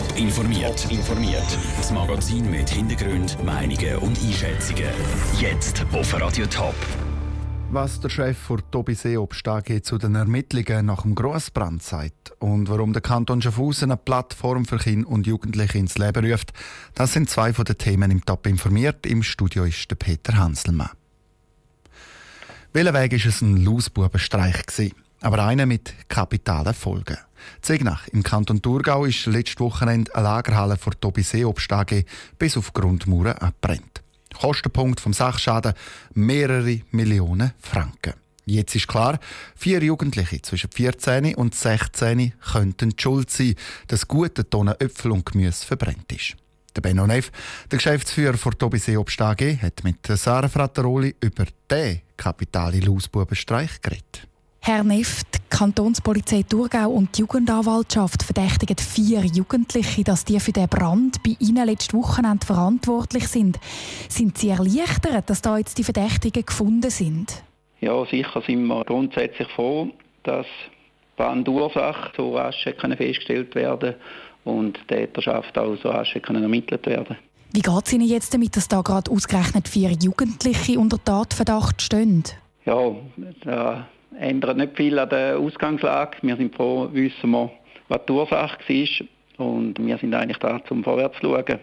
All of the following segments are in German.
Top informiert. informiert. Das Magazin mit Hintergrund, Meinungen und Einschätzungen. Jetzt auf Radio Top. Was der Chef von Tobi Seeobst AG zu den Ermittlungen nach dem Grossbrand sagt und warum der Kanton Schaffhausen eine Plattform für Kinder und Jugendliche ins Leben ruft, das sind zwei von den Themen im Top informiert. Im Studio ist der Peter Hanselmann. Welcher Weg war es ein Lausbubenstreich? aber einer mit kapitalen Folgen. Zegnach im Kanton Thurgau ist letztes Wochenende eine Lagerhalle vor Tobi Seeobst AG bis auf Grundmauern abbrennt. Kostenpunkt vom Sachschaden mehrere Millionen Franken. Jetzt ist klar, vier Jugendliche zwischen 14 und 16 könnten schuld sein, dass gute Tonnen Äpfel und Gemüse verbrennt ist. Der Benno Neff, der Geschäftsführer von Tobi Seeobst AG, hat mit Sarah Frattaroli über den kapitalen Lausbubenstreich geredet. Herr Neff, die Kantonspolizei Thurgau und die Jugendanwaltschaft verdächtigen vier Jugendliche, dass die für den Brand bei Ihnen letztes Wochenende verantwortlich sind. Sind Sie erleichtert, dass da jetzt die Verdächtigen gefunden sind? Ja, sicher sind wir grundsätzlich froh, dass die Brandursache so rasch festgestellt werden und die Täterschaft auch so rasch ermittelt werden Wie geht es Ihnen jetzt damit, dass da gerade ausgerechnet vier Jugendliche unter Tatverdacht stehen? Ja, da ändert nicht viel an der Ausgangslage. Wir sind froh, wissen wir, was die Ursache war. Und wir sind eigentlich da, zum vorwärts zu schauen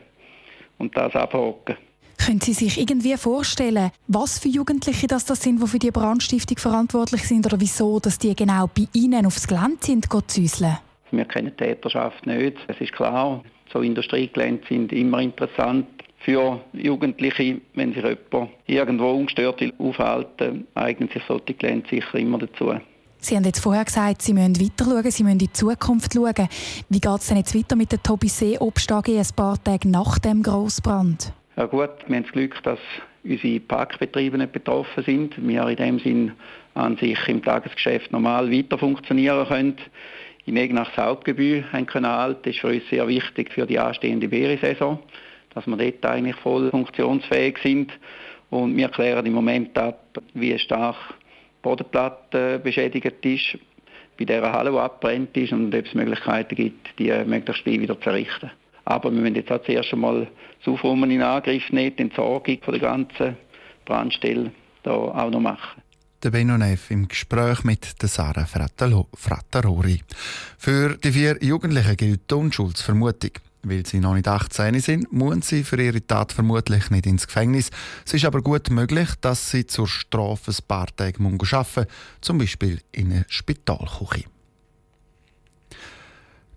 und das abhaken. Können Sie sich irgendwie vorstellen, was für Jugendliche das, das sind, die für die Brandstiftung verantwortlich sind oder wieso, dass die genau bei Ihnen aufs Gelände sind, züseln? Wir kennen die Täterschaft nicht. Es ist klar, so Industriegelände sind immer interessant für Jugendliche, wenn sich jemand irgendwo ungestört aufhalten eignen sich solche Gelände sicher immer dazu. Sie haben jetzt vorher gesagt, Sie müssen weiter schauen, Sie müssen in die Zukunft schauen. Wie geht es denn jetzt weiter mit der Tobi See Obst AG ein paar Tage nach dem Grossbrand? Ja gut, wir haben das Glück, dass unsere Parkbetriebe nicht betroffen sind. Wir in dem Sinn an sich im Tagesgeschäft normal weiter funktionieren können. In Egnachs Hauptgebühr haben können. Das ist für uns sehr wichtig für die anstehende Beeresaison dass wir dort eigentlich voll funktionsfähig sind. Und wir klären im Moment ab, wie stark die Bodenplatte beschädigt ist, bei dieser Halle, die abbrennt ist und ob es Möglichkeiten gibt, die möglichst schnell wieder zu errichten. Aber wir müssen jetzt auch zuerst einmal das Aufräumen in Angriff nehmen, die Entsorgung der ganzen Brandstelle da auch noch machen. Der Benno Neff im Gespräch mit der Sarah Frattarori. Für die vier Jugendlichen gilt die Unschuldsvermutung. Weil sie noch nicht 18 sind, müssen sie für ihre Tat vermutlich nicht ins Gefängnis. Es ist aber gut möglich, dass sie zur Strafe ein paar Tage arbeiten müssen, zum Beispiel in einer Spitalküche.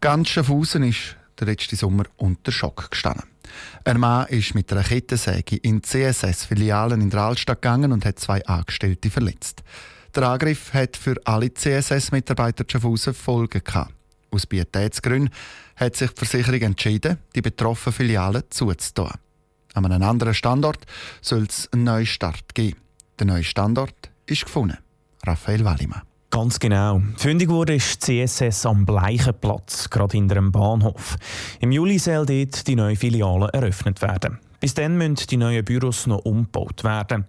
Ganz Schaffhausen ist der letzte Sommer unter Schock gestanden. Ein Mann ist mit einer Kettensäge in CSS-Filialen in der Altstadt gegangen und hat zwei Angestellte verletzt. Der Angriff hat für alle CSS-Mitarbeiter Schaffhausen Folgen gehabt. Aus Pietätsgründen hat sich die Versicherung entschieden, die betroffenen Filialen zuzutun. An einem anderen Standort soll es einen neuen Start geben. Der neue Standort ist gefunden. Raphael Wallimann. Ganz genau. Fündig wurde ist CSS am Bleichenplatz, gerade hinter dem Bahnhof. Im Juli soll dort die neue Filiale eröffnet werden. Bis dann müssen die neuen Büros noch umgebaut werden.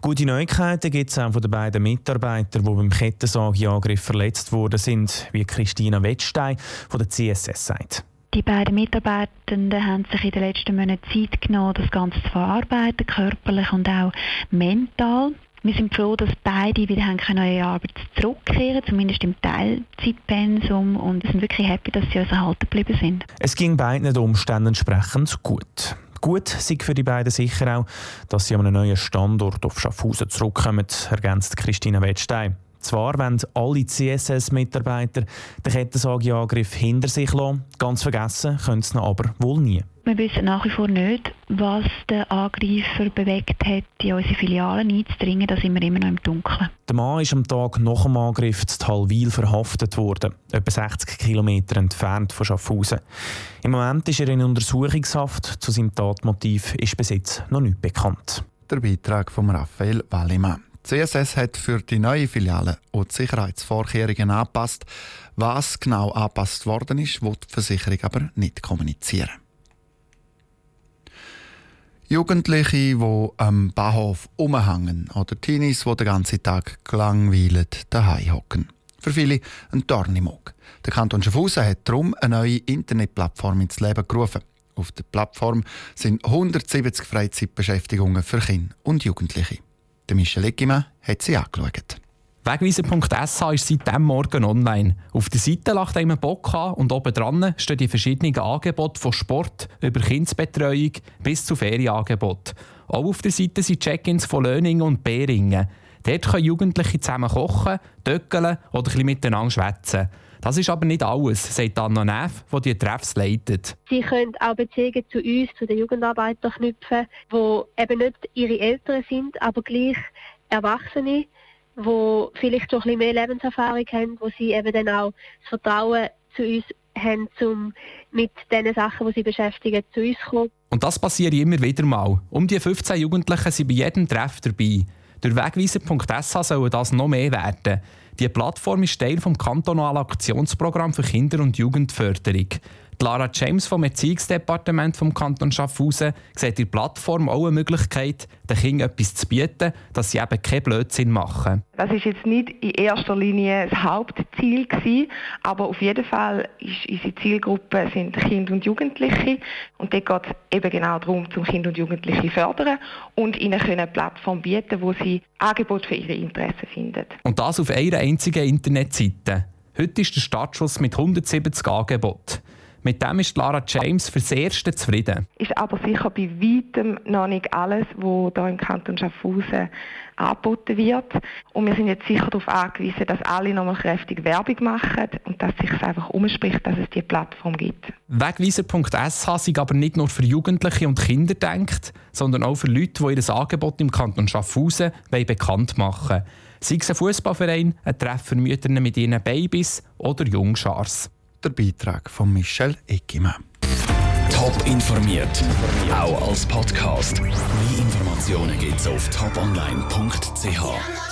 Gute Neuigkeiten gibt es auch von den beiden Mitarbeitern, die beim Kettensageangriff verletzt worden sind, wie Christina Wettstein von der CSS sagt. Die beiden Mitarbeitenden haben sich in den letzten Monaten Zeit genommen, das Ganze zu verarbeiten, körperlich und auch mental. Wir sind froh, dass beide wieder haben können ihre Arbeit zurückkehren zumindest im Teilzeitpensum. Und wir sind wirklich happy, dass sie uns erhalten geblieben sind. Es ging beiden Umständen entsprechend gut. Gut sei für die beiden sicher auch, dass sie an einen neuen Standort auf Schaffhausen zurückkommen, ergänzt Christina Wettstein. Zwar wollen alle CSS-Mitarbeiter den Kettensageangriff hinter sich lassen, ganz vergessen können sie ihn aber wohl nie. Wir wissen nach wie vor nicht, was den Angreifer bewegt hat, in unsere Filialen einzudringen. Da sind wir immer noch im Dunkeln. Der Mann ist am Tag nach dem Angriff zu Talwil verhaftet worden, etwa 60 Kilometer entfernt von Schaffhausen. Im Moment ist er in Untersuchungshaft. Zu seinem Tatmotiv ist bis jetzt noch nichts bekannt. Der Beitrag von Raphael Wallimann. CSS hat für die neue Filiale auch die Sicherheitsvorkehrungen angepasst. Was genau angepasst worden ist, wird die Versicherung aber nicht kommunizieren. Jugendliche, die am Bahnhof umhängen oder Teenies, die den ganzen Tag gelangweilt daheim hocken. Für viele ein Dorn im Auge. Der Kanton Schaffhausen hat darum eine neue Internetplattform ins Leben gerufen. Auf der Plattform sind 170 Freizeitbeschäftigungen für Kinder und Jugendliche. Der Michel Eggimann hat sie angeschaut. Wegweiser.sh ist seit diesem Morgen online. Auf der Seite lacht einem Bock an und oben dran stehen die verschiedenen Angebote von Sport über Kindsbetreuung bis zu Ferienangeboten. Auch auf der Seite sind Check-ins von Löningen und Beringen. Dort können Jugendliche zusammen kochen, töckeln oder ein bisschen miteinander schwätzen. Das ist aber nicht alles, sagt Anna Neff, die die Treffs leitet. Sie können auch Beziehungen zu uns, zu den Jugendarbeitern knüpfen, die eben nicht ihre Eltern sind, aber gleich Erwachsene, die vielleicht schon ein bisschen mehr Lebenserfahrung haben, wo sie eben dann auch das Vertrauen zu uns haben, um mit den Sachen, die sie beschäftigen, zu uns zu kommen. Und das passiert immer wieder mal. Um die 15 Jugendlichen sind bei jedem Treff dabei. Durch Wegweiser.sh soll das noch mehr werden. Die Plattform ist Teil des kantonalen Aktionsprogramms für Kinder- und Jugendförderung. Lara James vom Erziehungsdepartement vom Kanton Schaffhausen sieht in der Plattform auch eine Möglichkeit, den Kindern etwas zu bieten, dass sie eben keinen Blödsinn machen. Das ist jetzt nicht in erster Linie das Hauptziel gewesen, aber auf jeden Fall ist unsere Zielgruppe sind Kinder und Jugendliche und dort geht es eben genau darum, zum Kind und Jugendliche zu fördern und ihnen eine Plattform bieten, wo sie Angebote für ihre Interessen finden. Und das auf einer einzigen Internetseite. Heute ist der Startschuss mit 170 Angeboten. Mit dem ist Lara James fürs Erste zufrieden. Ist aber sicher bei weitem noch nicht alles, was hier im Kanton Schaffhausen angeboten wird. Und wir sind jetzt sicher darauf angewiesen, dass alle nochmal kräftig Werbung machen und dass sich einfach umspricht, dass es diese Plattform gibt. Wegweiser.sh sind aber nicht nur für Jugendliche und Kinder denkt, sondern auch für Leute, die ihr Angebot im Kanton Schaffhausen bekannt machen wollen. Sei es ein Fußballverein, ein Treff für Mütter mit ihren Babys oder Jungschars der Beitrag von Michel Eckimann. Top informiert, auch als Podcast. Mehr Informationen gibt's auf toponline.ch.